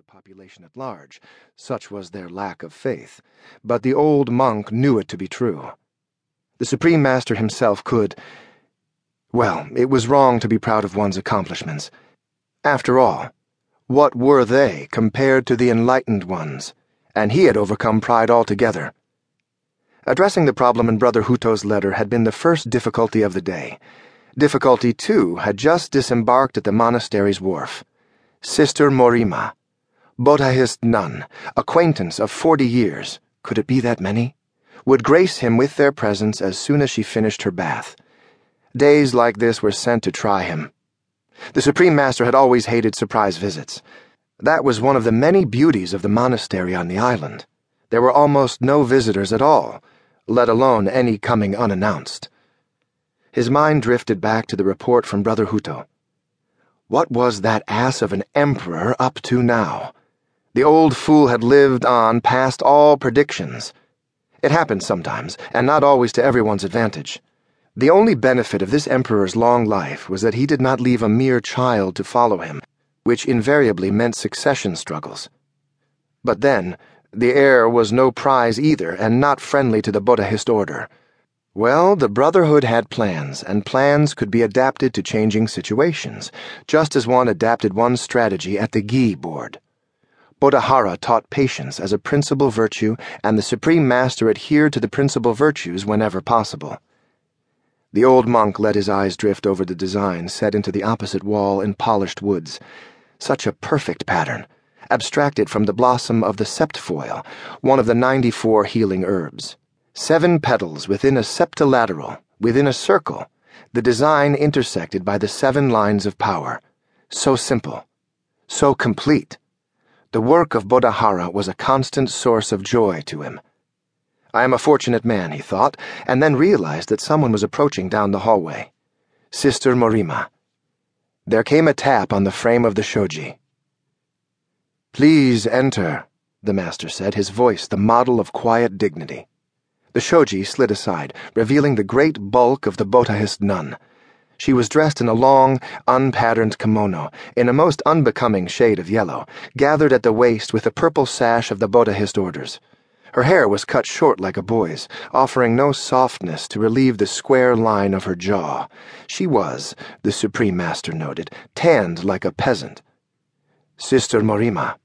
the population at large, such was their lack of faith, but the old monk knew it to be true. The Supreme Master himself could. Well, it was wrong to be proud of one's accomplishments. After all, what were they compared to the enlightened ones? And he had overcome pride altogether. Addressing the problem in Brother Huto's letter had been the first difficulty of the day. Difficulty, too, had just disembarked at the monastery's wharf. Sister Morima, Botahist nun, acquaintance of forty years, could it be that many? Would grace him with their presence as soon as she finished her bath. Days like this were sent to try him. The Supreme Master had always hated surprise visits. That was one of the many beauties of the monastery on the island. There were almost no visitors at all, let alone any coming unannounced. His mind drifted back to the report from Brother Huto. What was that ass of an emperor up to now? The old fool had lived on past all predictions. It happened sometimes, and not always to everyone's advantage. The only benefit of this emperor's long life was that he did not leave a mere child to follow him, which invariably meant succession struggles. But then, the heir was no prize either, and not friendly to the Botahist order. Well, the Brotherhood had plans, and plans could be adapted to changing situations, just as one adapted one's strategy at the Gi board. Botahara taught patience as a principal virtue, and the Supreme Master adhered to the principal virtues whenever possible. The old monk let his eyes drift over the design set into the opposite wall in polished woods. Such a perfect pattern, abstracted from the blossom of the septfoil, one of the ninety four healing herbs. Seven petals within a septilateral, within a circle, the design intersected by the seven lines of power. So simple, so complete. The work of Botahara was a constant source of joy to him. I am a fortunate man, he thought, and then realized that someone was approaching down the hallway. Sister Morima. There came a tap on the frame of the shoji. Please enter, the master said, his voice the model of quiet dignity. The shoji slid aside, revealing the great bulk of the Botahist nun. She was dressed in a long, unpatterned kimono, in a most unbecoming shade of yellow, gathered at the waist with a purple sash of the Botahist orders. Her hair was cut short like a boy's, offering no softness to relieve the square line of her jaw. She was, the Supreme Master noted, tanned like a peasant. Sister Morima,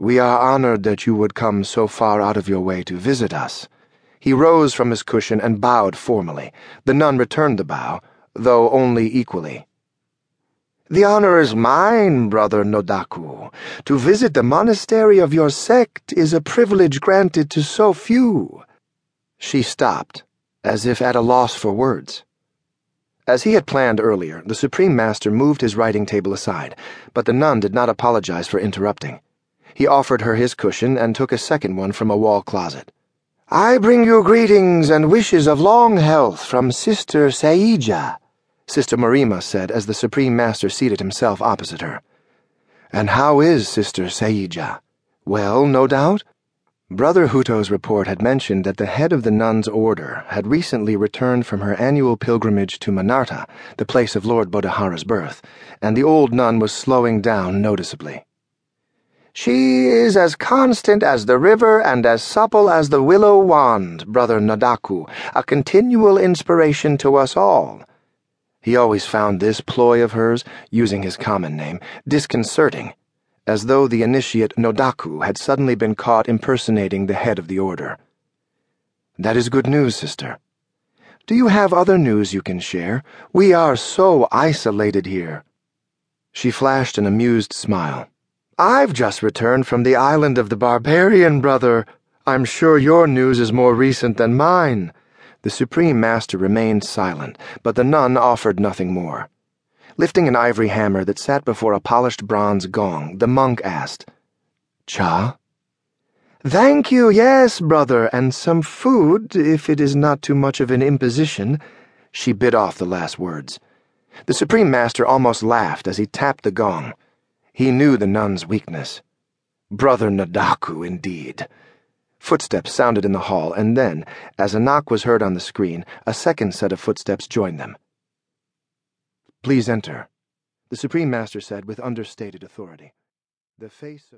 we are honored that you would come so far out of your way to visit us. He rose from his cushion and bowed formally. The nun returned the bow, though only equally. The honor is mine, Brother Nodaku. To visit the monastery of your sect is a privilege granted to so few. She stopped, as if at a loss for words. As he had planned earlier, the Supreme Master moved his writing table aside, but the nun did not apologize for interrupting. He offered her his cushion and took a second one from a wall closet. I bring you greetings and wishes of long health from Sister Saija, Sister Morima said as the Supreme Master seated himself opposite her. And how is Sister Saija? Well, no doubt? Brother Huto's report had mentioned that the head of the nuns' order had recently returned from her annual pilgrimage to Manarta, the place of Lord Botahara's birth, and the old nun was slowing down noticeably. She is as constant as the river and as supple as the willow wand, Brother Nodaku, a continual inspiration to us all. He always found this ploy of hers, using his common name, disconcerting, as though the initiate Nodaku had suddenly been caught impersonating the head of the order. That is good news, sister. Do you have other news you can share? We are so isolated here. She flashed an amused smile. I've just returned from the island of the barbarian, brother. I'm sure your news is more recent than mine. The Supreme Master remained silent, but the nun offered nothing more. Lifting an ivory hammer that sat before a polished bronze gong, the monk asked, Cha? Thank you, yes, brother, and some food, if it is not too much of an imposition. She bit off the last words. The Supreme Master almost laughed as he tapped the gong. He knew the nun's weakness. Brother Nodaku, indeed. Footsteps sounded in the hall, and then, as a knock was heard on the screen, a second set of footsteps joined them. Please enter, the Supreme Master said with understated authority. The face of